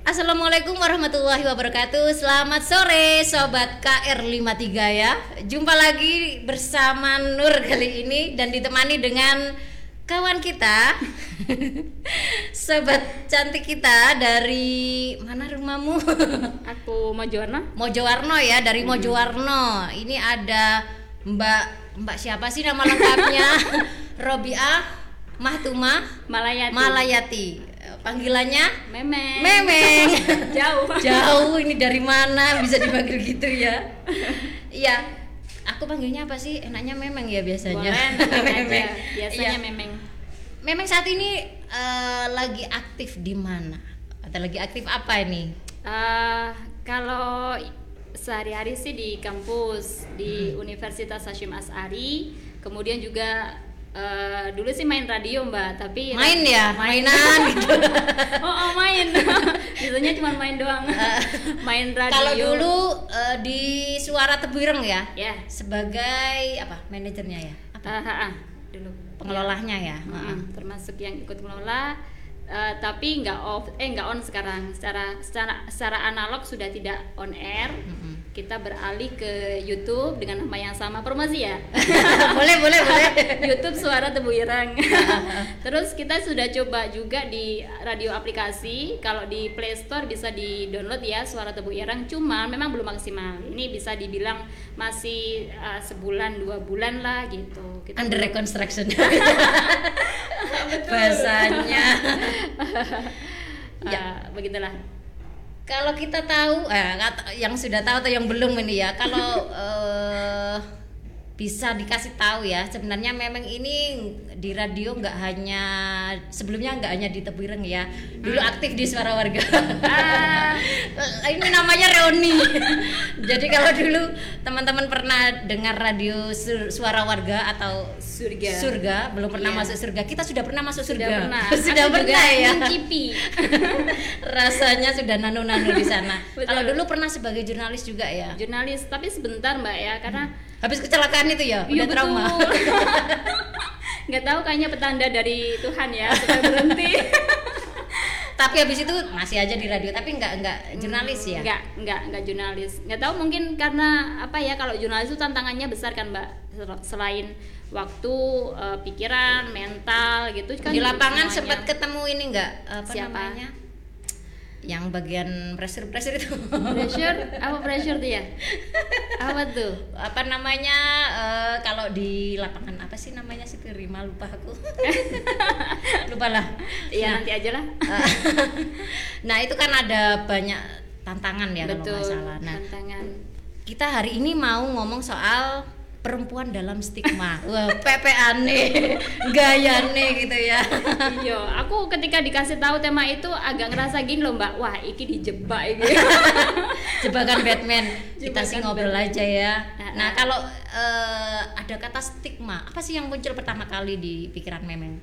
Assalamualaikum warahmatullahi wabarakatuh Selamat sore Sobat KR53 ya Jumpa lagi bersama Nur kali ini Dan ditemani dengan kawan kita Sobat cantik kita dari mana rumahmu? Aku Mojowarno. Mojowarno ya dari Mojowarno Ini ada Mbak Mbak siapa sih nama lengkapnya? Robiah Mahtumah Malayati. Malayati panggilannya Memeng. Memeng. Jauh. Jauh ini dari mana bisa dipanggil gitu ya? Iya. Aku panggilnya apa sih? Enaknya Memeng ya biasanya. Boleh, memeng. Biasanya Iya. memeng. Memeng saat ini eh, lagi aktif di mana? Atau lagi aktif apa ini? Eh, kalau sehari-hari sih di kampus di Hmm. Universitas Hashim As'ari, kemudian juga eh, dulu sih main radio mbak, tapi Main ya, mainan gitu. oh, oh main, biasanya cuma main doang, main radio. Kalau dulu eh, di Suara Tebuireng ya, ya, sebagai apa? Manajernya ya? Apa? Ah, ah, ah, dulu Pengelolanya ya. Heeh. Mm, termasuk yang ikut mengelola eh, tapi nggak off eh nggak on sekarang secara secara secara analog sudah tidak on air Mm-mm. Kita beralih ke YouTube dengan nama yang sama. Promosi ya? Boleh, boleh, boleh. YouTube Suara Tebu Ireng. Terus kita sudah coba juga di radio aplikasi. Kalau di Play Store bisa di download ya Suara Tebu Ireng. Cuma memang belum maksimal. Ini bisa dibilang masih eh, sebulan dua bulan lah gitu. Kita Under reconstruction. Bahasanya. ya. Begitulah Kalau kita tahu, eh, yang sudah tahu atau yang belum ini ya, kalau eh, bisa dikasih tahu ya, sebenarnya memang ini di radio nggak hanya sebelumnya nggak hanya di Tebuireng ya, dulu aktif di Suara Warga. Ah. ini namanya Reoni. Jadi kalau dulu teman-teman pernah dengar radio Su- Suara Warga atau surga surga, belum pernah Iya. masuk surga, kita sudah pernah masuk surga. sudah pernah sudah Aku pernah ya. rasanya sudah nano-nano di sana. Kalau dulu pernah sebagai jurnalis juga ya. jurnalis tapi sebentar mbak ya karena Habis kecelakaan itu ya, Iya, udah trauma. nggak tahu kayaknya petanda dari Tuhan ya supaya berhenti Tapi habis itu masih aja di radio, tapi nggak nggak jurnalis ya. nggak nggak nggak jurnalis nggak tahu mungkin karena apa ya kalau jurnalis itu tantangannya besar kan mbak Sel- selain waktu eh, pikiran mental gitu kan Di lapangan sempat ketemu ini nggak apa Siapa? namanya? Yang bagian pressure-pressure itu. pressure? Apa pressure tuh ya? Apa tuh? Apa namanya eh, kalau di lapangan apa sih namanya sih terima? Lupa aku. Lupa lah. Nah, nanti aja lah. Nah itu kan ada banyak tantangan ya kalau betul nggak salah. Nah tantangan. kita hari ini mau ngomong soal perempuan dalam stigma. Wah, pepe aneh, gayane gitu ya. Iya, aku ketika dikasih tahu tema itu agak ngerasa gini loh Mbak. Wah, iki dijebak iki. Jebakan Batman. Kita sih Jebakan ngobrol Batman. aja ya. Nah, kalau eh, ada kata stigma, apa sih yang muncul pertama kali di pikiran Memeng?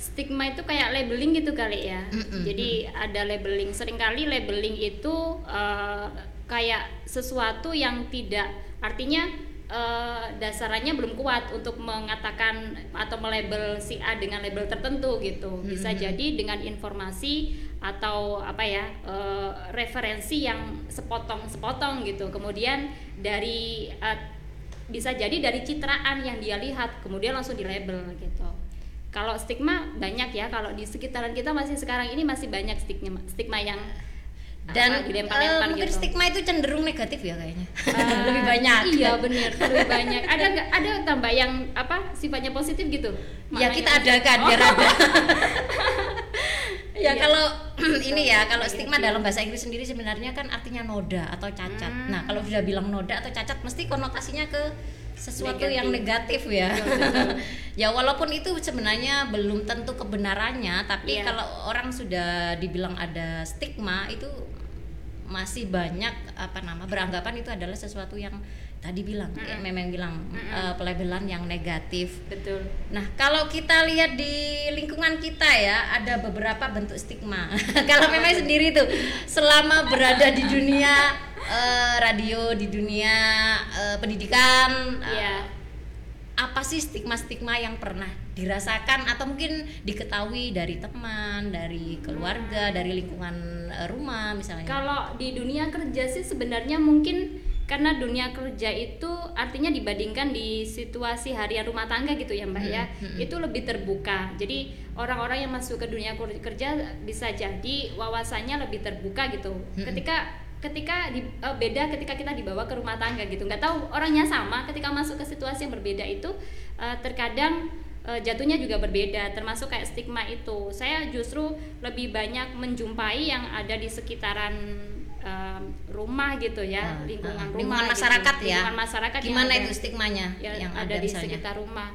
Stigma itu kayak labeling gitu kali ya. Mm-mm, Jadi ada labeling. Seringkali labeling itu eh, kayak sesuatu yang tidak artinya eh, dasarannya belum kuat untuk mengatakan atau melabel si A dengan label tertentu gitu. Bisa Mm-mm. jadi dengan informasi atau apa ya eh, referensi yang sepotong-sepotong gitu. Kemudian dari eh, bisa jadi dari citraan yang dia lihat kemudian langsung di label gitu. Kalau stigma banyak ya kalau di sekitaran kita masih sekarang ini masih banyak stigma stigma yang Dan apa, eh, dilempar-lempar mungkin gitu. stigma itu cenderung negatif ya kayaknya. Eh, Lebih banyak. Iya benar, lebih banyak. Ada nggak ada tambah yang apa sifatnya positif gitu? Ya Maknanya- kita adakan Oh. biar ada. ya Iya. kalau ini ya kalau Negatif. stigma dalam bahasa Inggris sendiri sebenarnya kan artinya noda atau cacat. Hmm. Nah kalau sudah bilang noda atau cacat mesti konotasinya ke sesuatu Negatif. yang negatif ya. Betul. ya walaupun itu sebenarnya belum tentu kebenarannya, tapi Iya. kalau orang sudah dibilang ada stigma itu masih banyak apa nama beranggapan itu adalah sesuatu yang tadi bilang kayak Mm-mm. memang bilang Mm-mm. eh, pelabelan yang negatif Betul. Nah, kalau kita lihat di lingkungan kita ya, ada beberapa bentuk stigma. kalau memang sendiri tuh selama berada di dunia eh, radio, di dunia eh, pendidikan, eh, Iya. apa sih stigma-stigma yang pernah dirasakan atau mungkin diketahui dari teman, dari keluarga, dari lingkungan rumah misalnya? Kalau di dunia kerja sih sebenarnya mungkin karena dunia kerja itu artinya dibandingkan di situasi harian rumah tangga gitu ya mbak ya. Hmm, hmm. itu lebih terbuka. Jadi orang-orang yang masuk ke dunia kerja bisa jadi wawasannya lebih terbuka gitu. Hmm. ketika ketika di, eh, beda ketika kita dibawa ke rumah tangga gitu. Nggak tahu orangnya sama. Ketika masuk ke situasi yang berbeda itu eh, terkadang eh, jatuhnya juga berbeda. Termasuk kayak stigma itu. Saya justru lebih banyak menjumpai yang ada di sekitaran em, rumah gitu ya Nah, lingkungan nah, rumah lingkungan gitu. masyarakat ya. lingkungan masyarakat yang Gimana ada- itu stigmanya yang, yang ada, ada di misalnya? sekitar rumah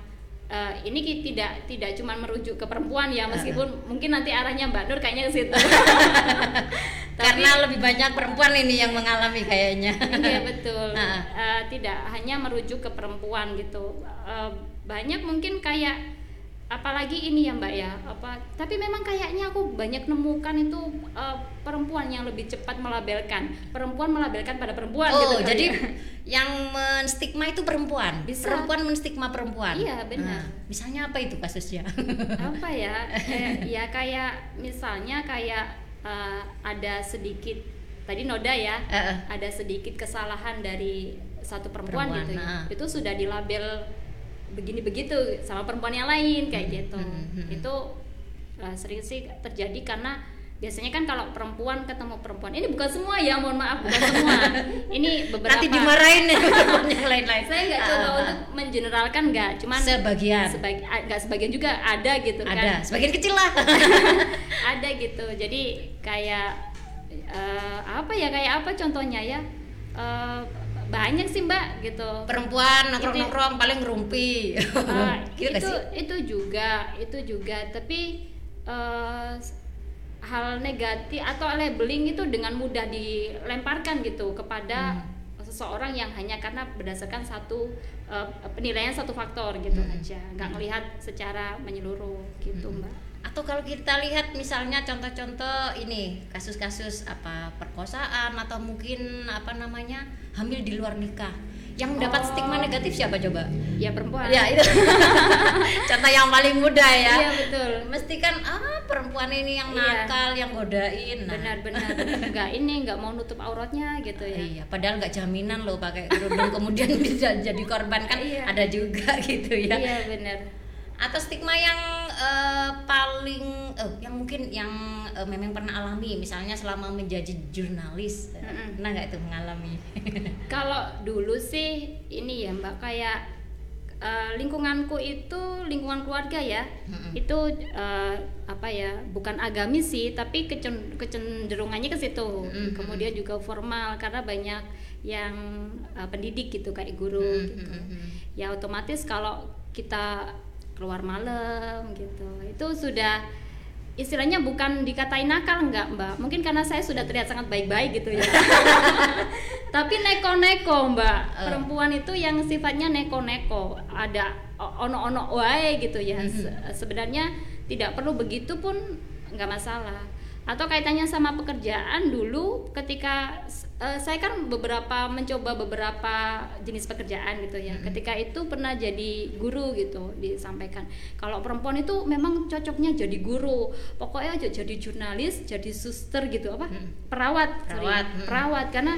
Eh, ini tidak tidak cuma merujuk ke perempuan ya Ah, meskipun mungkin nanti arahnya Mbak Nur kayaknya ke situ Karena lebih banyak perempuan ini yang mengalami kayaknya. Iya betul. Nah. Eh, tidak hanya merujuk ke perempuan gitu. Eh, banyak mungkin kayak apalagi ini ya Mbak ya. Apa? Tapi memang kayaknya aku banyak nemukan itu eh, perempuan yang lebih cepat melabelkan. Perempuan melabelkan pada perempuan Oh, gitu. jadi ya. yang menstigma itu perempuan. Bisa. Perempuan menstigma perempuan. Iya, benar. Nah, misalnya apa itu kasusnya? apa ya? Eh, ya kayak misalnya kayak eh, ada sedikit tadi noda ya. Eh, eh. ada sedikit kesalahan dari satu perempuan, Perempuan, gitu nah. itu sudah dilabel begini begitu sama perempuan yang lain kayak Hmm, gitu hmm, hmm. itu uh, sering sih terjadi karena biasanya kan kalau perempuan ketemu perempuan ini bukan semua ya mohon maaf bukan semua ini beberapa Nanti dimarahin ya perempuan yang lain-lain. saya nggak coba ah, untuk mengeneralkan nggak cuman Sebagian. sebagi, nggak sebagian juga ada gitu ada, kan sebagian kecil lah. ada gitu jadi kayak eh, apa ya kayak apa contohnya ya Eh, banyak sih mbak gitu perempuan nongkrong-nongkrong paling ngerumpi. Eh, Gitu nggak itu itu juga itu juga tapi eh, hal negatif atau labeling itu dengan mudah dilemparkan gitu kepada Hmm. seseorang yang hanya karena berdasarkan satu eh, penilaian satu faktor gitu Hmm. aja nggak melihat secara menyeluruh gitu Hmm. mbak Atau kalau kita lihat misalnya contoh-contoh ini kasus-kasus apa perkosaan atau mungkin apa namanya hamil di luar nikah yang mendapat Oh. stigma negatif siapa coba? ya perempuan Ya itu contoh yang paling mudah ya. Iya, betul. Mesti kan ah perempuan ini yang Iya. nakal, yang godain. Nah, benar-benar nggak ini nggak mau nutup auratnya gitu ya Iya, padahal nggak jaminan loh pakai kerudung kemudian bisa jadi korban kan Iya. ada juga gitu ya. iya benar Atau stigma yang eh, paling eh, yang mungkin yang eh, memang pernah alami misalnya selama menjadi jurnalis. Mm-mm. Pernah nggak itu mengalami? Kalau dulu sih ini ya Mbak kayak eh, lingkunganku itu lingkungan keluarga ya. Mm-mm. Itu eh, apa ya? Bukan agamis sih, tapi kecen- kecenderungannya ke situ. Mm-mm. Kemudian juga formal karena banyak yang eh, pendidik gitu kayak guru gitu. Mm-mm. Ya otomatis kalau kita keluar malam gitu. Itu sudah istilahnya bukan dikatain nakal enggak mbak mungkin karena saya sudah terlihat sangat baik-baik gitu ya tapi neko-neko mbak Eh. perempuan itu yang sifatnya neko-neko ada ono-ono wae gitu ya Mhm. Se- sebenarnya tidak perlu begitu pun nggak masalah atau kaitannya sama pekerjaan dulu ketika eh, saya kan beberapa mencoba beberapa jenis pekerjaan gitu ya ketika itu pernah jadi guru gitu disampaikan kalau perempuan itu memang cocoknya jadi guru pokoknya aja jadi jurnalis jadi suster gitu apa Mm. perawat sorry. Perawat, mm. perawat karena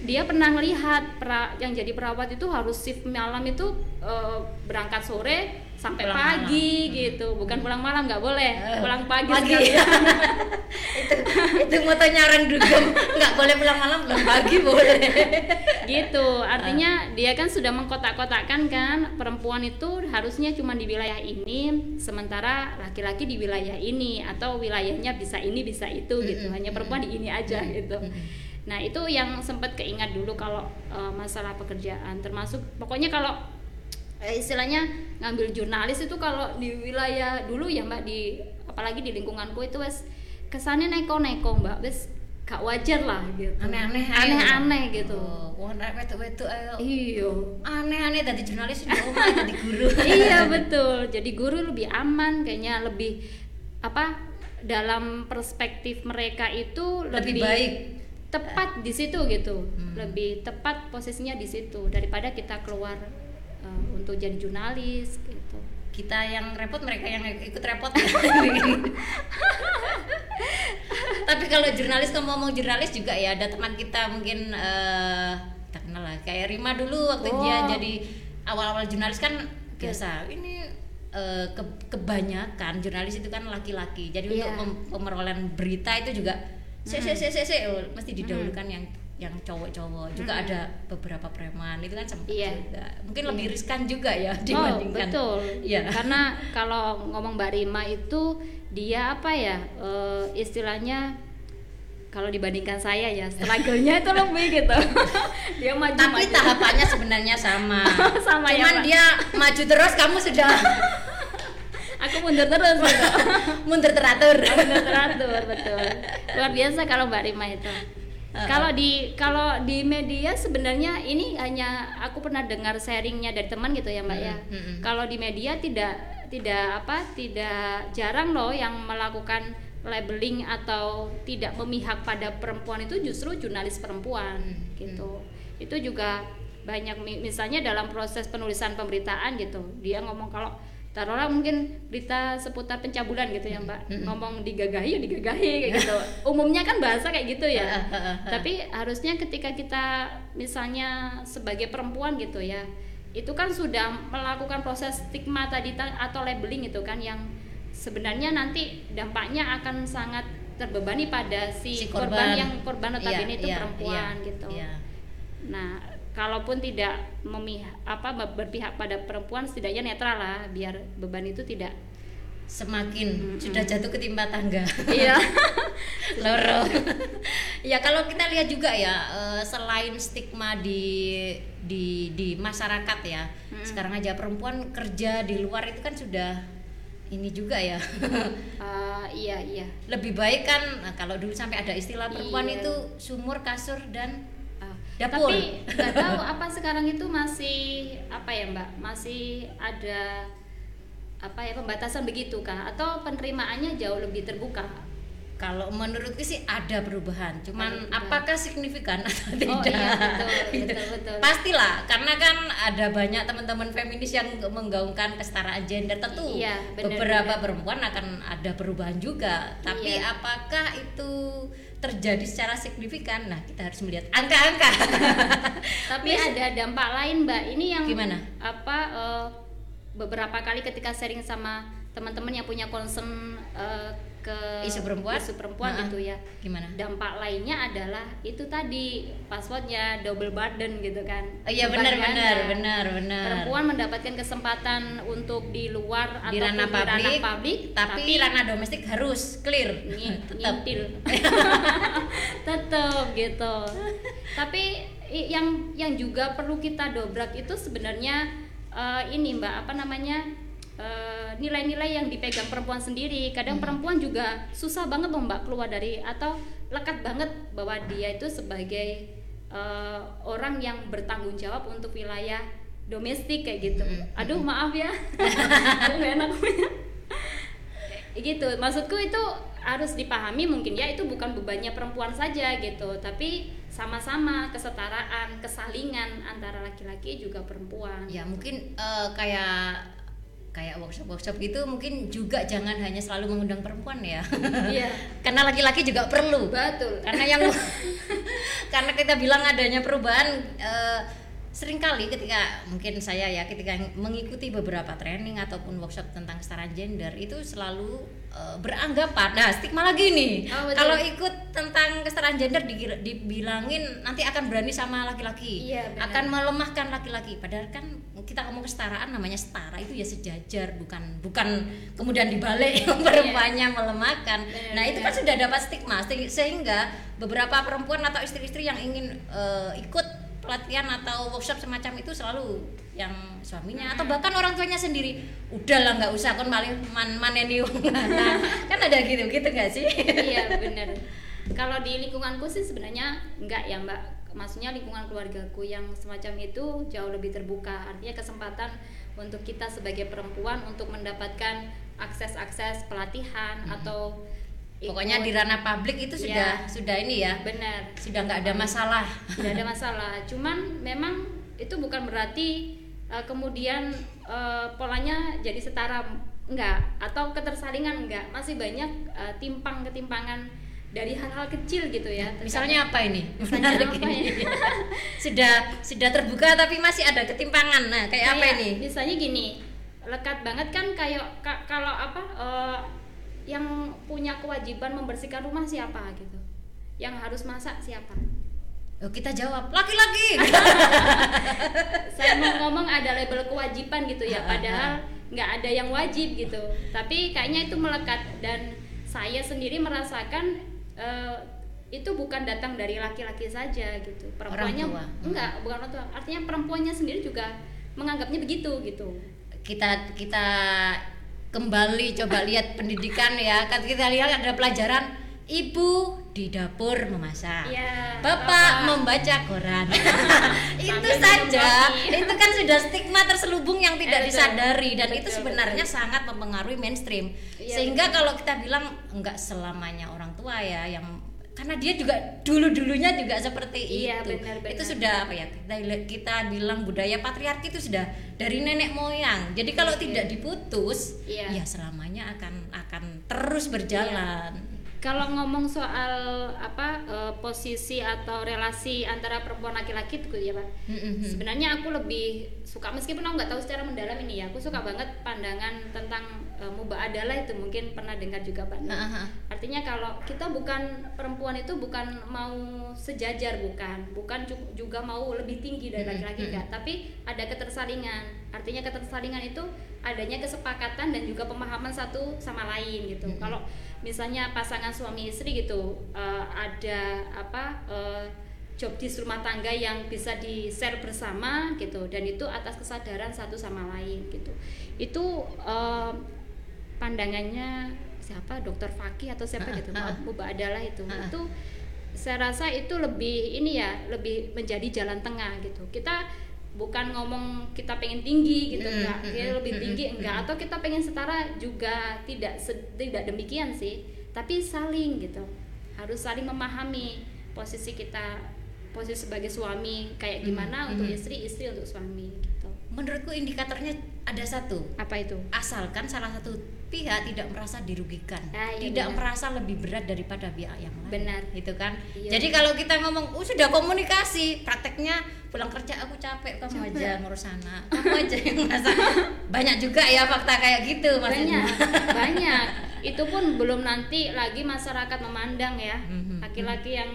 dia pernah melihat pra- yang jadi perawat itu harus shift malam itu eh, berangkat sore sampai Pulang pagi malam. gitu. Bukan pulang malam nggak boleh. Eh, pulang pagi, pagi. itu itu motonya orang dugem nggak boleh pulang malam pulang pagi boleh. Gitu. Artinya dia kan sudah mengkotak-kotakkan kan perempuan itu harusnya cuma di wilayah ini sementara laki-laki di wilayah ini atau wilayahnya bisa ini bisa itu gitu. Mm-mm. hanya perempuan di ini aja gitu. Mm-mm. nah itu yang sempat keingat dulu kalau eh, masalah pekerjaan. Termasuk pokoknya kalau eh, istilahnya ngambil jurnalis itu kalau di wilayah dulu ya mbak di apalagi di lingkunganku itu wes kesannya neko-neko mbak wes gak wajar lah gitu. Aneh-aneh aneh-aneh gitu. Oh, wah nek ayo iya aneh-aneh tadi jurnalis di rumah tadi guru. Iya betul. Jadi guru lebih aman kayaknya lebih apa dalam perspektif mereka itu Lebih lebih, baik. tepat di situ gitu. Hmm. lebih tepat posisinya di situ daripada kita keluar untuk jadi jurnalis gitu. Kita yang repot mereka yang ikut repot. Tapi kalau jurnalis kalau ngomong jurnalis juga ya ada teman kita mungkin uh, tak kenal lah kayak Rima dulu waktu Oh. dia jadi awal-awal jurnalis kan biasa. Ini uh, ke- kebanyakan jurnalis itu kan laki-laki. Jadi Iya. untuk pem- pemerolehan berita itu juga se se se se se, oh, mesti didahulukan yang yang cowok-cowok juga ada beberapa preman itu kan sempat Iya. juga mungkin lebih riskan juga ya Oh dibandingkan betul. Iya. Karena kalau ngomong Mbak Rima itu dia apa ya eh, istilahnya kalau dibandingkan saya ya struggle-nya itu lebih gitu. dia maju tapi maju. tahapannya sebenarnya sama Sama ya, cuman Mbak. dia maju terus kamu sudah Aku mundur terus gitu. mundur teratur Mundur teratur betul. Luar biasa kalau Mbak Rima itu. Kalau di kalau di media sebenarnya ini hanya aku pernah dengar sharingnya dari teman gitu ya Mbak ya. Mm, mm, mm. Kalau di media tidak tidak apa tidak jarang loh yang melakukan labeling atau tidak memihak pada perempuan itu justru jurnalis perempuan Hmm, gitu. Itu juga banyak mi- misalnya dalam proses penulisan pemberitaan gitu. Dia ngomong kalau taruhlah mungkin berita seputar pencabulan gitu ya Mbak. Mm-mm. Ngomong digagahi ya digagahi kayak gitu. Umumnya kan bahasa kayak gitu ya. Heeh, heeh, heeh. Tapi harusnya ketika kita misalnya sebagai perempuan gitu ya, itu kan sudah melakukan proses stigma tadi ta- atau labeling itu kan yang sebenarnya nanti dampaknya akan sangat terbebani pada si, Si korban. korban. yang korban notabene Iya, itu iya, perempuan iya, gitu. iya. Nah, kalaupun tidak memihak apa berpihak pada perempuan setidaknya netral lah biar beban itu tidak semakin sudah jatuh ketimpa tangga. Iya. Loro. Ya kalau kita lihat juga ya eh, selain stigma di di di masyarakat ya sekarang aja perempuan kerja di luar itu kan sudah ini juga ya. Ah, iya iya. Lebih baik kan nah, kalau dulu sampai ada istilah perempuan Iya. itu sumur kasur dan Dapur. Tapi nggak tahu apa sekarang itu masih apa ya Mbak? Masih ada apa ya pembatasan begitu kah? Atau penerimaannya jauh lebih terbuka? kalau menurutku sih ada perubahan cuman Ada perubahan. apakah signifikan atau tidak Oh iya betul Gitu. betul betul. pastilah karena kan ada banyak teman-teman feminis yang menggaungkan kesetaraan gender tentu Iya, benar, beberapa benar. perempuan akan ada perubahan juga tapi Iya. apakah itu terjadi secara signifikan nah kita harus melihat angka-angka Tapi ada dampak lain Mbak. Ini yang Gimana? Apa eh, beberapa kali ketika sharing sama teman-teman yang punya concern eh, ke Isu perempuan? isu perempuan Nah, gitu ya. gimana Dampak lainnya adalah itu tadi passwordnya double burden gitu kan. Oh, iya Beban benar ganda. benar benar benar perempuan mendapatkan kesempatan untuk di luar di ranah publik, publik, tapi, ranah domestik harus clear nyi- tetap gitu tapi yang yang juga perlu kita dobrak itu sebenarnya eh, ini mbak apa namanya eh, nilai-nilai yang dipegang perempuan sendiri. Kadang Hmm. perempuan juga susah banget loh mbak keluar dari atau lekat banget bahwa dia itu sebagai eh, orang yang bertanggung jawab untuk wilayah domestik kayak gitu. Hmm. aduh maaf ya. Aku nggak enak. Gitu. Maksudku itu harus dipahami mungkin ya itu bukan bebannya perempuan saja gitu. Tapi sama-sama kesetaraan kesalingan antara laki-laki juga perempuan. Ya mungkin eh, kayak kayak workshop workshop gitu mungkin juga jangan hanya selalu mengundang perempuan ya. Iya. Karena laki-laki juga perlu. Betul. Karena yang karena kita bilang adanya perubahan eh, sering kali ketika mungkin saya ya ketika mengikuti beberapa training ataupun workshop tentang kesetaraan gender itu selalu eh, beranggapan nah stigma lagi nih Oh, betul. kalau ikut tentang kesetaraan gender dibilangin nanti akan berani sama laki-laki Iya, benar. akan melemahkan laki-laki. Padahal kan kita ngomong kesetaraan namanya setara itu ya sejajar bukan bukan kemudian dibalik perempuannya melemahkan. Benar, nah itu kan sudah dapat stigma se- sehingga beberapa perempuan atau istri-istri yang ingin eh, ikut pelatihan atau workshop semacam itu selalu yang suaminya atau bahkan orang tuanya sendiri. Udahlah nggak usah kon malah man maneni wong lanang." kan ada gitu gitu nggak sih? Iya benar kalau di lingkunganku sih sebenarnya enggak ya mbak. Maksudnya lingkungan keluargaku yang semacam itu jauh lebih terbuka. Artinya kesempatan untuk kita sebagai perempuan untuk mendapatkan akses-akses pelatihan atau pokoknya di ranah publik itu sudah Iya. sudah ini ya. Benar. Sudah nggak ada masalah. Tidak ada masalah. Cuman memang itu bukan berarti uh, kemudian uh, polanya jadi setara enggak atau ketersalingan enggak masih banyak uh, timpang ketimpangan dari hal-hal kecil gitu ya. Misalnya apa ini? Misalnya apa ini. sudah sudah terbuka tapi masih ada ketimpangan. Nah kayak, kayak apa ini? misalnya gini lekat banget kan kayak ka, kalau apa uh, yang punya kewajiban membersihkan rumah siapa gitu yang harus masak siapa Oh, kita jawab laki-laki. Saya mau ngomong ada label kewajiban gitu ya, padahal nggak ada yang wajib gitu. Tapi kayaknya itu melekat dan saya sendiri merasakan uh, itu bukan datang dari laki-laki saja gitu. Perempuannya orang tua. enggak, bukan orang tua. Artinya perempuannya sendiri juga menganggapnya begitu gitu. Kita kita kembali coba lihat pendidikan ya. Kan kita lihat ada pelajaran ibu di dapur memasak, ya, bapak, bapak membaca koran. itu saja, itu kan sudah stigma terselubung yang tidak eh, disadari dan betul, itu sebenarnya betul. sangat mempengaruhi mainstream. Ya, Sehingga betul. kalau kita bilang enggak selamanya orang tua ya yang karena dia juga dulu dulunya juga seperti iya, itu. benar, benar. itu sudah apa ya kita kita bilang budaya patriarki itu sudah dari nenek moyang. Jadi kalau iya, tidak diputus iya. ya selamanya akan akan terus berjalan. Iya kalau ngomong soal apa uh, posisi atau relasi antara perempuan laki-laki itu ya pak? Mm-hmm. sebenarnya aku lebih suka meskipun aku nggak tahu secara mendalam ini ya aku suka banget pandangan tentang uh, muba adalah itu mungkin pernah dengar juga pak. Uh-huh. artinya kalau kita bukan perempuan itu bukan mau sejajar bukan. Bukan juga mau lebih tinggi dari laki-laki enggak tapi ada ketersalingan artinya ketersalingan itu adanya kesepakatan dan juga pemahaman satu sama lain gitu. Mm-hmm. kalau misalnya pasangan suami istri gitu uh, ada apa uh, job di rumah tangga yang bisa di share bersama gitu dan itu atas kesadaran satu sama lain gitu. Itu uh, pandangannya siapa? Dokter Fakih atau siapa gitu? Mubah adalah itu. Itu saya rasa itu lebih ini ya lebih menjadi jalan tengah gitu. Kita bukan ngomong kita pengen tinggi gitu enggak. kita lebih tinggi enggak. atau kita pengen setara juga tidak tidak demikian sih. Tapi saling gitu. Harus saling memahami posisi kita posisi sebagai suami kayak gimana untuk istri istri untuk suami menurutku indikatornya ada satu apa itu asalkan salah satu pihak tidak merasa dirugikan ah, iya tidak benar. merasa lebih berat daripada pihak yang lain benar itu kan iya. jadi kalau kita ngomong oh, sudah komunikasi prakteknya pulang kerja aku capek kamu capek. aja ngurus anak kamu aja yang masak banyak juga ya fakta kayak gitu maksudnya banyak banyak itu pun belum nanti lagi masyarakat memandang ya mhm. laki-laki yang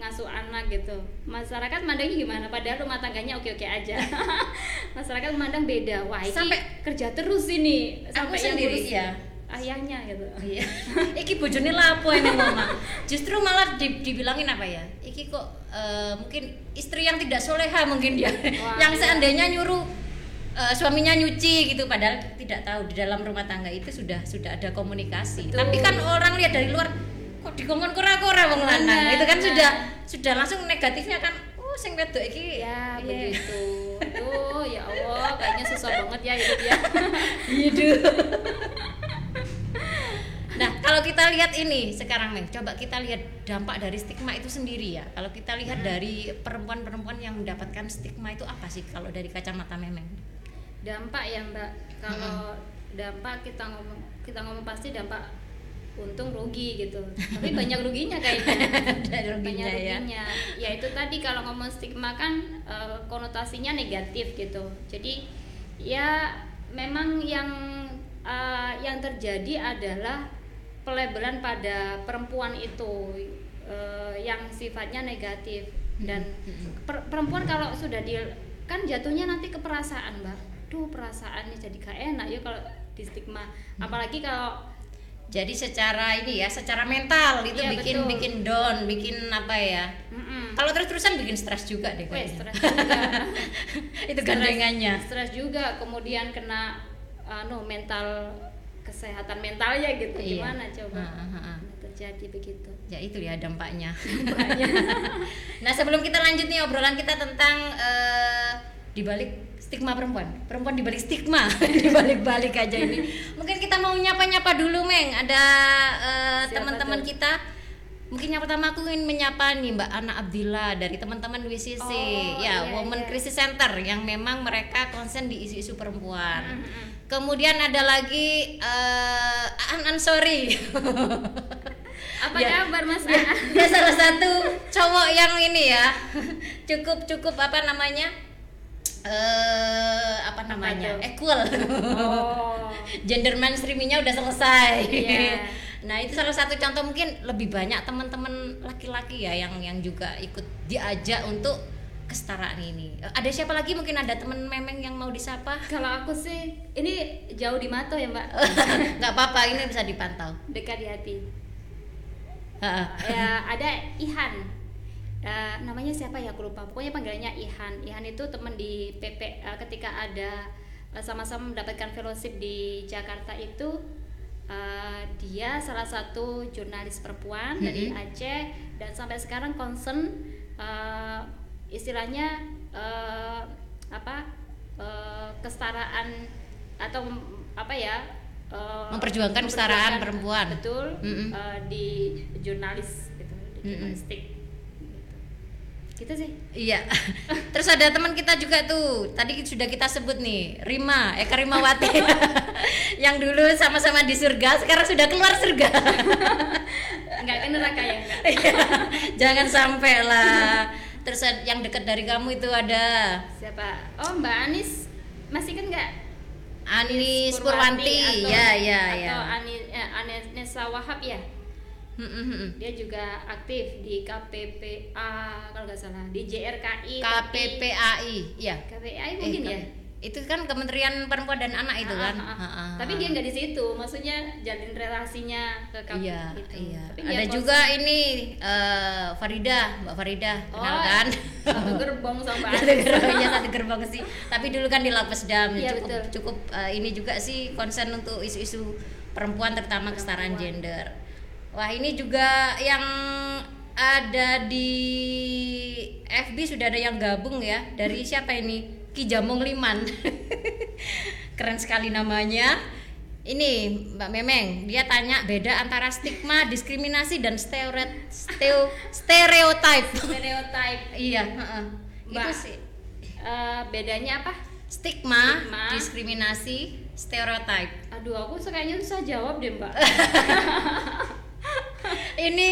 ngasuh anak gitu. Masyarakat mandangnya gimana? Padahal rumah tangganya oke oke aja. Masyarakat memandang beda. Wah ini sampai kerja terus ini. Sampai aku yang sendiri ya ayahnya gitu. Iya. Iki bojone lapo ini mama? Justru malah di, dibilangin apa ya? Iki kok uh, mungkin istri yang tidak soleha mungkin dia. Wah, yang iya. seandainya nyuruh uh, suaminya nyuci gitu padahal tidak tahu di dalam rumah tangga itu sudah sudah ada komunikasi. Betul. tapi kan orang lihat dari luar kok dikongkon kora-kora wong lanang itu kan nah. sudah sudah langsung negatifnya kan oh sing wedok iki ya yeah. begitu tuh ya Allah kayaknya susah banget ya hidup ya hidup Nah, kalau kita lihat ini sekarang nih, coba kita lihat dampak dari stigma itu sendiri ya. Kalau kita lihat dari perempuan-perempuan yang mendapatkan stigma itu apa sih kalau dari kacamata Memeng? Dampak ya, Mbak. Kalau hmm. dampak kita ngomong kita ngomong pasti dampak untung rugi gitu. Tapi banyak ruginya kayaknya. Ruginya, banyak ya. ruginya. Ya. itu tadi kalau ngomong stigma kan e, konotasinya negatif gitu. Jadi ya memang yang e, yang terjadi adalah pelebelan pada perempuan itu e, yang sifatnya negatif. Dan per, perempuan kalau sudah di kan jatuhnya nanti ke perasaan mbak. Tuh perasaannya jadi gak enak ya kalau di stigma. Apalagi kalau jadi secara ini ya secara mental itu iya, bikin betul. bikin down bikin apa ya mm kalau terus terusan bikin stres juga deh Weh, stres juga itu gandengannya stres juga kemudian kena anu mental kesehatan mentalnya gitu iya. gimana coba uh, uh, uh. terjadi begitu ya itu ya dampaknya, dampaknya. nah sebelum kita lanjut nih obrolan kita tentang uh, dibalik stigma perempuan perempuan dibalik stigma dibalik-balik aja ini mungkin kita mau nyapa-nyapa dulu meng ada uh, teman-teman kita Mungkin yang pertama aku ingin menyapa nih Mbak Ana Abdillah dari teman-teman WCC, Oh, ya iya, Women iya. Crisis Center yang memang mereka konsen di isu-isu perempuan. Mm-mm. Kemudian ada lagi eh An Ansori. Apa Ya. kabar Mas? Dia salah satu cowok yang ini ya cukup cukup apa namanya eh apa namanya? Tuh? equal. Oh. gender mainstreamingnya udah selesai. Iya. nah itu salah satu contoh mungkin lebih banyak teman-teman laki-laki ya yang yang juga ikut diajak untuk kesetaraan ini. Eh, ada siapa lagi? Mungkin ada teman memeng yang mau disapa? Kalau aku sih ini jauh di Mato ya Mbak, nggak apa-apa ini bisa dipantau. Dekat di hati. Ya ada Ihan Eh, namanya siapa ya aku lupa pokoknya panggilannya Ihan Ihan itu teman di PP eh, ketika ada eh, sama-sama mendapatkan fellowship di Jakarta itu eh, dia salah satu jurnalis perempuan dari Mhm. Aceh dan sampai sekarang concern eh, istilahnya eh, apa eh, kesetaraan atau apa ya eh, Memperjuangkan kesetaraan perempuan. betul Mm-mm. eh, di jurnalis gitu di jurnalistik gitu. Gitu sih Iya. Terus ada teman kita juga tuh. Tadi sudah kita sebut nih, Rima, Eka Rimawati. yang dulu sama-sama di surga, sekarang sudah keluar surga. nggak ke neraka ya? Iya. Jangan sampai lah. Terus yang dekat dari kamu itu ada siapa oh Mbak Anis masih kan nggak Anis Purwanti. atau, Ya, ya, ya. atau eh, Anissa Wahab ya Hmm, dia juga aktif di KPPA kalau nggak salah di JRKI KPPAI, iya. KPPAI Eh, mungkin K- ya Itu kan Kementerian Perempuan dan Anak itu kan. Ah, ah, ah. Ha, tapi ha. dia nggak di situ maksudnya jalin relasinya ke KPPA Iya, gitu. iya. Tapi Ada juga ini eh, Farida, Mbak Farida, kenal Oh, kan? satu gerbong sama satu gerbongnya satu gerbong sih. Tapi dulu kan di Lapas Dam Iya, cukup betul. cukup eh, ini juga sih konsen untuk isu-isu perempuan terutama kesetaraan gender. Wah, ini juga yang ada di FB sudah ada yang gabung ya. Dari siapa ini? Ki Jamong Liman. Keren sekali namanya. Ini Mbak Memeng, dia tanya beda antara stigma, diskriminasi dan stereot steo- stereotype. stereotype iya, heeh. Itu Mbak. sih Eh, bedanya apa stigma, Stigma. diskriminasi, stereotype. aduh aku kayaknya susah jawab deh mbak Ini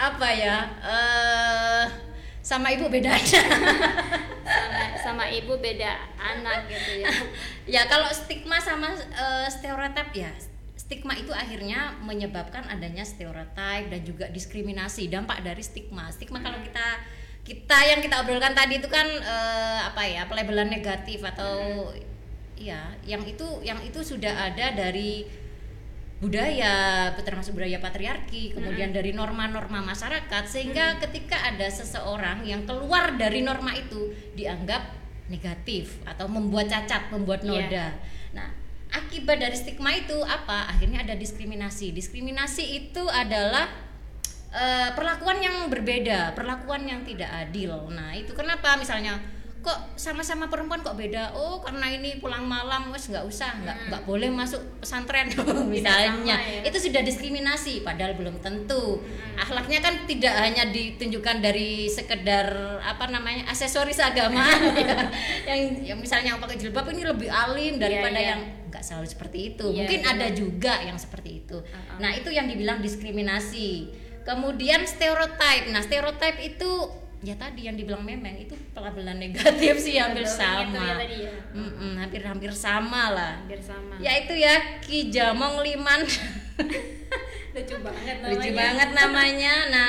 apa ya? eh sama ibu bedanya. sama, sama ibu beda anak gitu ya ya kalau stigma sama eh, stereotip ya stigma itu akhirnya menyebabkan adanya stereotip dan juga diskriminasi dampak dari stigma stigma kalau kita kita yang kita obrolkan tadi itu kan eh, apa ya pelabelan negatif atau ya yang itu yang itu sudah ada dari budaya termasuk budaya patriarki kemudian dari norma-norma masyarakat sehingga ketika ada seseorang yang keluar dari norma itu dianggap negatif atau membuat cacat membuat Iya. noda. Nah akibat dari stigma itu apa? Akhirnya ada diskriminasi. Diskriminasi itu adalah eh, perlakuan yang berbeda perlakuan yang tidak adil. Nah itu kenapa? Misalnya kok sama-sama perempuan kok beda oh karena ini pulang malam wes nggak usah nggak nggak boleh masuk pesantren misalnya sama ya. itu sudah diskriminasi padahal belum tentu akhlaknya kan tidak hanya ditunjukkan dari sekedar apa namanya aksesoris agama ya. yang yang misalnya yang pakai jilbab ini lebih alim daripada iya. yang nggak selalu seperti itu Iya, mungkin benar. ada juga yang seperti itu Uh-uh. nah itu yang dibilang diskriminasi kemudian stereotype nah stereotype itu ya tadi yang dibilang memang itu pelabelan negatif sih hampir sama gitu ya tadi ya. Mm-mm, hampir-hampir sama lah. Hampir sama. Ya itu ya Ki Jamong Liman. Lucu banget namanya. Lucu banget namanya. Nah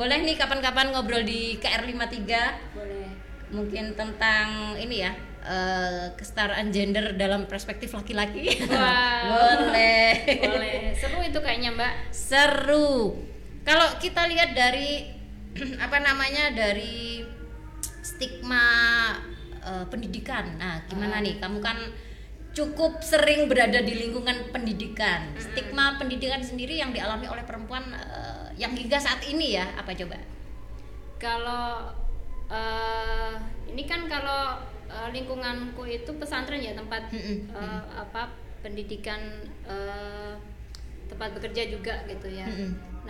boleh nih kapan-kapan ngobrol di KR53 boleh. Mungkin tentang ini ya eh, kesetaraan gender dalam perspektif laki-laki. Wow. boleh. Boleh. Seru itu kayaknya mbak. Seru. Kalau kita lihat dari apa namanya dari stigma eh, pendidikan. Nah gimana Ah. nih? Kamu kan cukup sering berada di lingkungan pendidikan. Stigma pendidikan sendiri yang dialami oleh perempuan eh, yang hingga saat ini ya apa coba? Kalau eh, ini kan kalau eh, lingkunganku itu pesantren ya tempat eh, apa pendidikan eh, tempat bekerja juga gitu ya.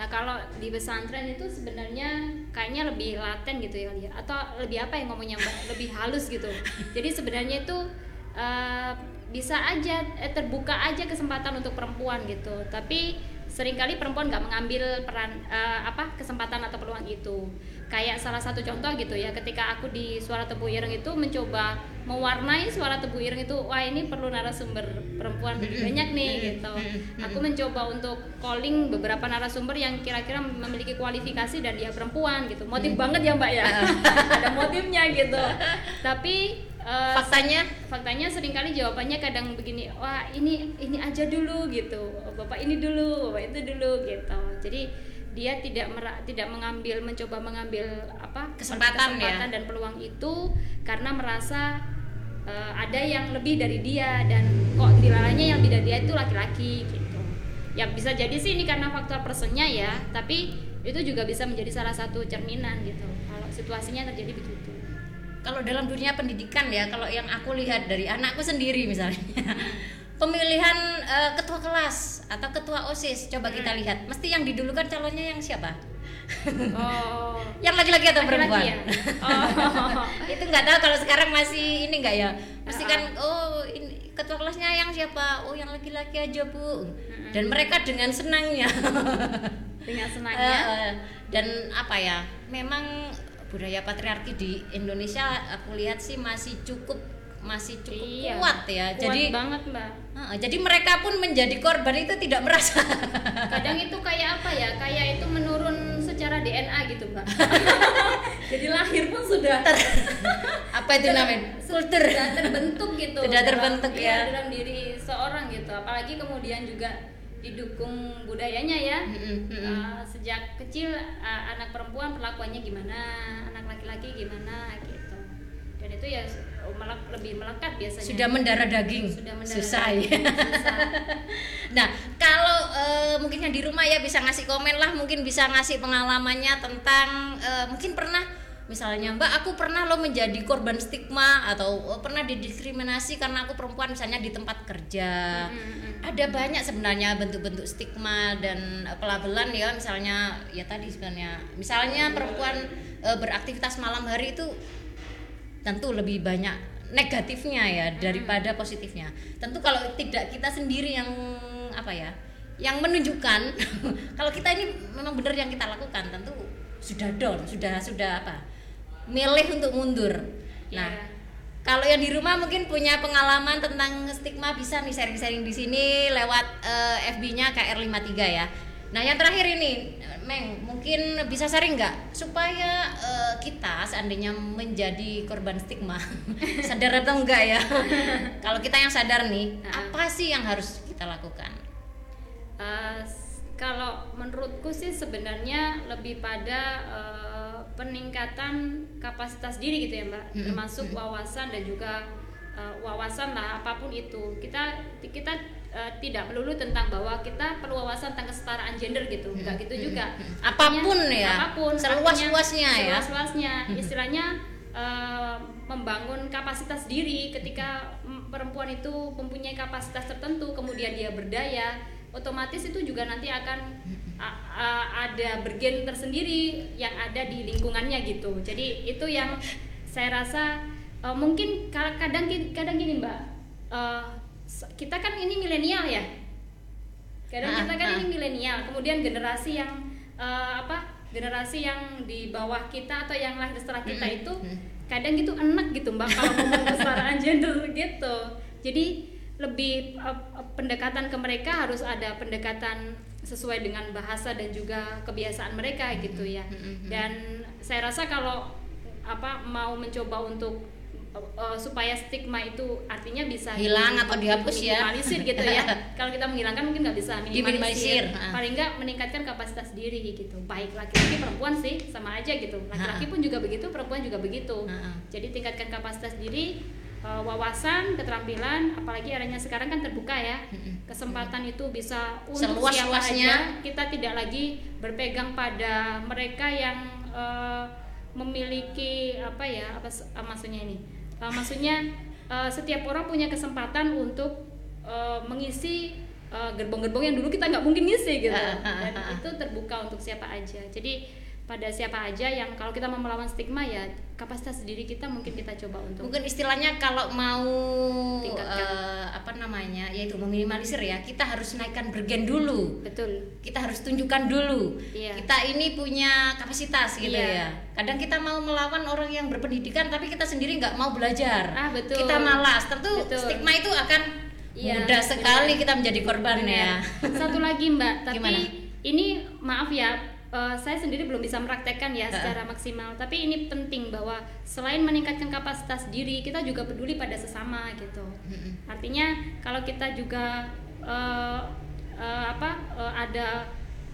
Nah kalau di pesantren itu sebenarnya kayaknya lebih laten gitu ya, atau lebih apa yang ngomongnya? Lebih halus gitu. Jadi sebenarnya itu uh, bisa aja eh, terbuka aja kesempatan untuk perempuan gitu. Tapi sering kali perempuan nggak mengambil peran uh, apa kesempatan atau peluang itu kayak salah satu contoh gitu ya ketika aku di suara tebu ireng itu mencoba mewarnai suara tebu ireng itu wah ini perlu narasumber perempuan lebih banyak nih gitu. Aku mencoba untuk calling beberapa narasumber yang kira-kira memiliki kualifikasi dan dia perempuan gitu. Motif banget ya mbak ya? Ada motifnya gitu. Tapi uh, faktanya? faktanya sering kali jawabannya kadang begini wah ini ini aja dulu gitu. Bapak ini dulu bapak itu dulu gitu. Jadi dia tidak merak, tidak mengambil mencoba mengambil apa kesempatan, ya? kesempatan ya? dan peluang itu karena merasa uh, ada yang lebih dari dia dan kok dilalanya yang lebih dari dia itu laki-laki gitu ya bisa jadi sih ini karena faktor personnya ya tapi itu juga bisa menjadi salah satu cerminan gitu kalau situasinya terjadi begitu kalau dalam dunia pendidikan ya kalau yang aku lihat dari anakku sendiri misalnya pemilihan uh, ketua kelas atau ketua osis. Coba kita hmm. lihat. Mesti yang didulukan calonnya yang siapa? Oh. Yang laki-laki atau laki -laki perempuan? ya? oh. itu nggak tahu kalau sekarang masih ini nggak ya? Mesti kan oh ini ketua kelasnya yang siapa? Oh yang laki-laki aja bu. Hmm. dan mereka dengan senangnya. Dengan senangnya? Uh, dan apa ya? Memang budaya patriarki di Indonesia aku lihat sih masih cukup masih cukup iya, kuat ya. Kuat jadi banget mbak. Uh, jadi mereka pun menjadi korban itu tidak merasa. Kadang itu kayak apa ya? Kayak itu menurun secara DNA gitu mbak. Jadi lahir pun sudah Ter, apa itu namanya? sudah terbentuk gitu. Sudah terbentuk ya. dalam diri seorang gitu. Apalagi kemudian juga didukung budayanya ya. Mm -hmm. uh, sejak kecil uh, anak perempuan perlakuannya gimana? Anak laki-laki gimana? Gitu. Dan itu ya melek, lebih melekat biasanya sudah mendarah daging sudah mendarah susah daging. ya susah. nah kalau uh, mungkin yang di rumah ya bisa ngasih komen lah mungkin bisa ngasih pengalamannya tentang uh, mungkin pernah misalnya mbak aku pernah lo menjadi korban stigma atau oh, pernah didiskriminasi karena aku perempuan misalnya di tempat kerja mm-hmm. ada banyak sebenarnya bentuk-bentuk stigma dan pelabelan ya misalnya ya tadi sebenarnya misalnya perempuan e, beraktivitas malam hari itu tentu lebih banyak negatifnya ya daripada positifnya tentu kalau tidak kita sendiri yang apa ya yang menunjukkan kalau kita ini memang benar yang kita lakukan tentu sudah down sudah sudah apa milih untuk mundur. Nah, yeah. kalau yang di rumah mungkin punya pengalaman tentang stigma bisa nih sharing-sharing di sini lewat uh, eh, FB-nya KR53 ya. Nah, yang terakhir ini, Meng, mungkin bisa sharing nggak? Supaya uh, kita seandainya menjadi korban stigma, sadar atau enggak ya? Kalau kita yang sadar nih, apa sih yang harus kita lakukan? Uh, kalau menurutku sih sebenarnya lebih pada uh, peningkatan kapasitas diri gitu ya mbak. Termasuk wawasan dan juga uh, wawasan lah apa pun itu. Kita kita uh, tidak melulu tentang bahwa kita perlu wawasan tentang kesetaraan gender gitu. Enggak gitu juga. Apa pun ya. apa pun seluas luasnya ya. seluas luasnya istilahnya uh, membangun kapasitas diri ketika perempuan itu mempunyai kapasitas tertentu kemudian dia berdaya otomatis itu juga nanti akan ada bergen tersendiri yang ada di lingkungannya gitu. Jadi itu yang saya rasa uh, mungkin kadang kadang gini mbak. Uh, kita kan ini milenial ya? Kadang kita kan ini milenial kemudian generasi yang uh, apa generasi yang di bawah kita atau yang lahir setelah kita itu kadang gitu enak gitu mbak kalau ngomong kesetaraan gender gitu. Jadi lebih uh, pendekatan ke mereka harus ada pendekatan sesuai dengan bahasa dan juga kebiasaan mereka gitu ya. Dan saya rasa kalau apa mau mencoba untuk uh, supaya stigma itu artinya bisa hilang atau dihapus ya. minimalisir gitu ya. Kalau kita menghilangkan mungkin nggak bisa minimalisir. Paling nggak meningkatkan kapasitas diri gitu. Baik laki-laki perempuan sih sama aja gitu. Laki-laki pun juga begitu perempuan juga begitu. Jadi tingkatkan kapasitas diri uh, wawasan, keterampilan, apalagi eranya sekarang kan terbuka ya. Kesempatan itu bisa untuk Seluas siapa aja. Kita tidak lagi berpegang pada mereka yang uh, memiliki apa ya? Apa maksudnya ini? Uh, maksudnya uh, setiap orang punya kesempatan untuk uh, mengisi gerbong-gerbong yang dulu kita nggak mungkin ngisi gitu. Dan itu terbuka untuk siapa aja. Jadi pada siapa aja yang kalau kita mau melawan stigma ya kapasitas diri kita mungkin kita coba untuk mungkin istilahnya kalau mau Tingkatkan. eh, apa namanya yaitu meminimalisir ya kita harus naikkan bergen dulu betul kita harus tunjukkan dulu Iya. kita ini punya kapasitas gitu Iya. ya kadang kita mau melawan orang yang berpendidikan tapi kita sendiri nggak mau belajar Ah, betul. kita malas tentu Betul. stigma itu akan Iya, mudah sekali kita menjadi korban ya. Satu lagi Mbak, tapi Gimana? ini maaf ya, eh, saya sendiri belum bisa mempraktekkan ya secara maksimal. Tapi ini penting bahwa selain meningkatkan kapasitas diri, kita juga peduli pada sesama gitu. Artinya kalau kita juga eh, eh, apa eh, ada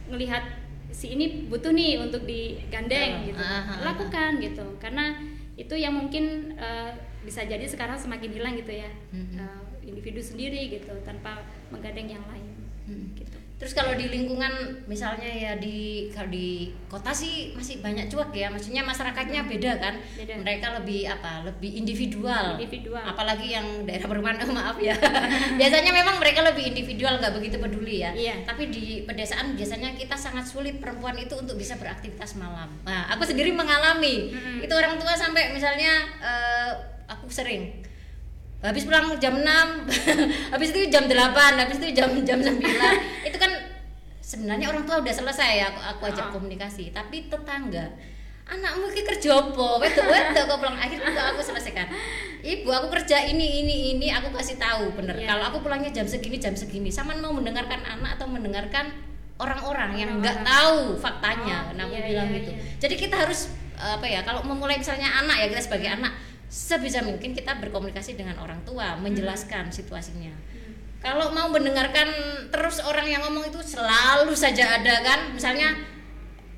ngelihat si ini butuh nih untuk digandeng gitu, lakukan gitu. Karena itu yang mungkin eh, bisa jadi sekarang semakin hilang gitu ya. Eh, individu sendiri gitu tanpa menggandeng yang lain gitu. Terus kalau di lingkungan misalnya ya di kalau di kota sih masih banyak cuek ya, maksudnya masyarakatnya beda kan. Beda. Mereka lebih apa? Lebih individual. Individual. Apalagi yang daerah perumahan oh, maaf ya. biasanya memang mereka lebih individual nggak begitu peduli ya. Iya. Tapi di pedesaan biasanya kita sangat sulit perempuan itu untuk bisa beraktivitas malam. Nah, aku sendiri mengalami. Mm-mm. Itu orang tua sampai misalnya eh, aku sering habis pulang jam 6 habis itu jam 8 habis itu jam jam 9 itu kan sebenarnya orang tua udah selesai ya aku, aku ajak Ah. komunikasi. Tapi tetangga anakmu ki kerja apa? Wedo wedo kok pulang. Akhirnya aku, aku selesaikan. Ibu aku kerja ini ini ini aku kasih tahu. Bener. Iya. kalau aku pulangnya jam segini jam segini. Sama mau mendengarkan anak atau mendengarkan orang-orang yang nggak tahu faktanya Oh, nah aku iya, bilang iya, gitu. iya. jadi kita harus apa ya kalau memulai misalnya anak ya kita sebagai anak sebisa mungkin kita berkomunikasi dengan orang tua menjelaskan situasinya kalau mau mendengarkan terus orang yang ngomong itu selalu saja ada kan misalnya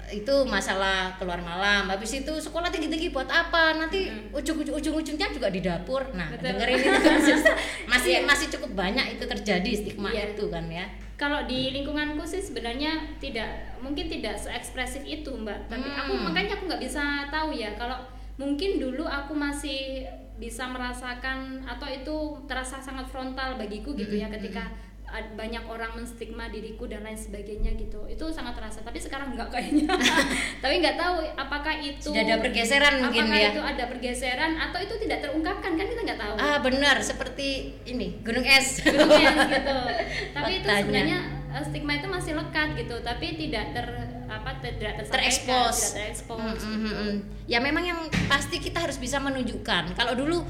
itu masalah keluar malam habis itu sekolah tinggi tinggi buat apa nanti ujung ujung ujungnya juga di dapur nah Betul. dengerin itu kan masih Iya. masih cukup banyak itu terjadi stigma Iya. itu kan ya Kalau di lingkunganku sih sebenarnya tidak mungkin tidak seekspresif itu mbak. Tapi aku Hmm. makanya aku nggak bisa tahu ya kalau mungkin dulu aku masih bisa merasakan atau itu terasa sangat frontal bagiku gitu ya Mm-mm, ketika ad- banyak orang menstigma diriku dan lain sebagainya gitu. Itu sangat terasa tapi sekarang nggak kayaknya. Tapi nggak tahu apakah itu sudah ada pergeseran mungkin apakah ya? itu ada pergeseran atau itu tidak terungkapkan kan kita nggak tahu. Ah benar seperti ini gunung es. Yes, gitu. Tapi itu sebenarnya eh, stigma itu masih lekat gitu, tapi tidak ter apa tidak terekspos. terekspos. Mm, mm, gitu. Ya memang yang pasti kita harus bisa menunjukkan. Kalau dulu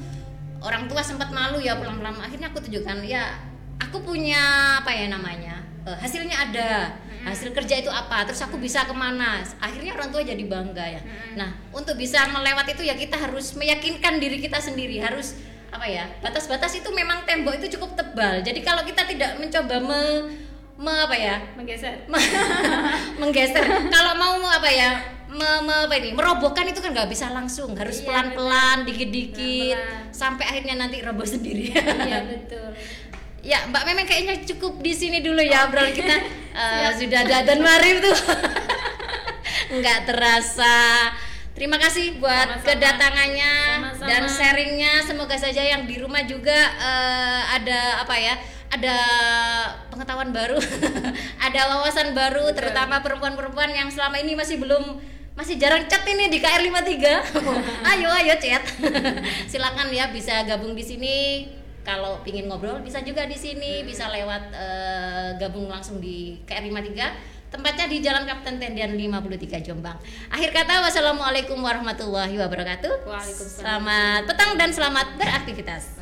orang tua sempat malu ya pulang malam, akhirnya aku tunjukkan ya aku punya apa ya namanya eh, hasilnya ada hasil kerja itu apa terus aku bisa ke mana akhirnya orang tua jadi bangga ya nah untuk bisa melewati itu ya kita harus meyakinkan diri kita sendiri harus apa ya batas-batas itu memang tembok itu cukup tebal jadi kalau kita tidak mencoba me, me- apa ya? Menggeser. menggeser. Kalau mau apa ya? Me- me- apa ini? Merobohkan itu kan nggak bisa langsung. Harus Iya, pelan-pelan dikit-dikit. Sampai akhirnya nanti roboh sendiri. Iya betul. ya mbak memang kayaknya cukup di sini dulu ya obrolan kita. Eh, sudah dan marif tuh. Nggak terasa. Terima kasih buat Sama-sama. kedatangannya Sama-sama. dan sharingnya. Semoga saja yang di rumah juga eh, ada apa ya ada pengetahuan baru ada wawasan baru Betul. terutama perempuan-perempuan yang selama ini masih belum masih jarang chat ini di KR53 ayo ayo chat. Silakan ya bisa gabung di sini. Kalau pingin ngobrol bisa juga di sini. Bisa lewat eh, gabung langsung di KR53 tempatnya di Jalan Kapten Tendian 53 Jombang. Akhir kata wassalamualaikum warahmatullahi wabarakatuh. Waalaikumsalam. selamat petang dan selamat beraktivitas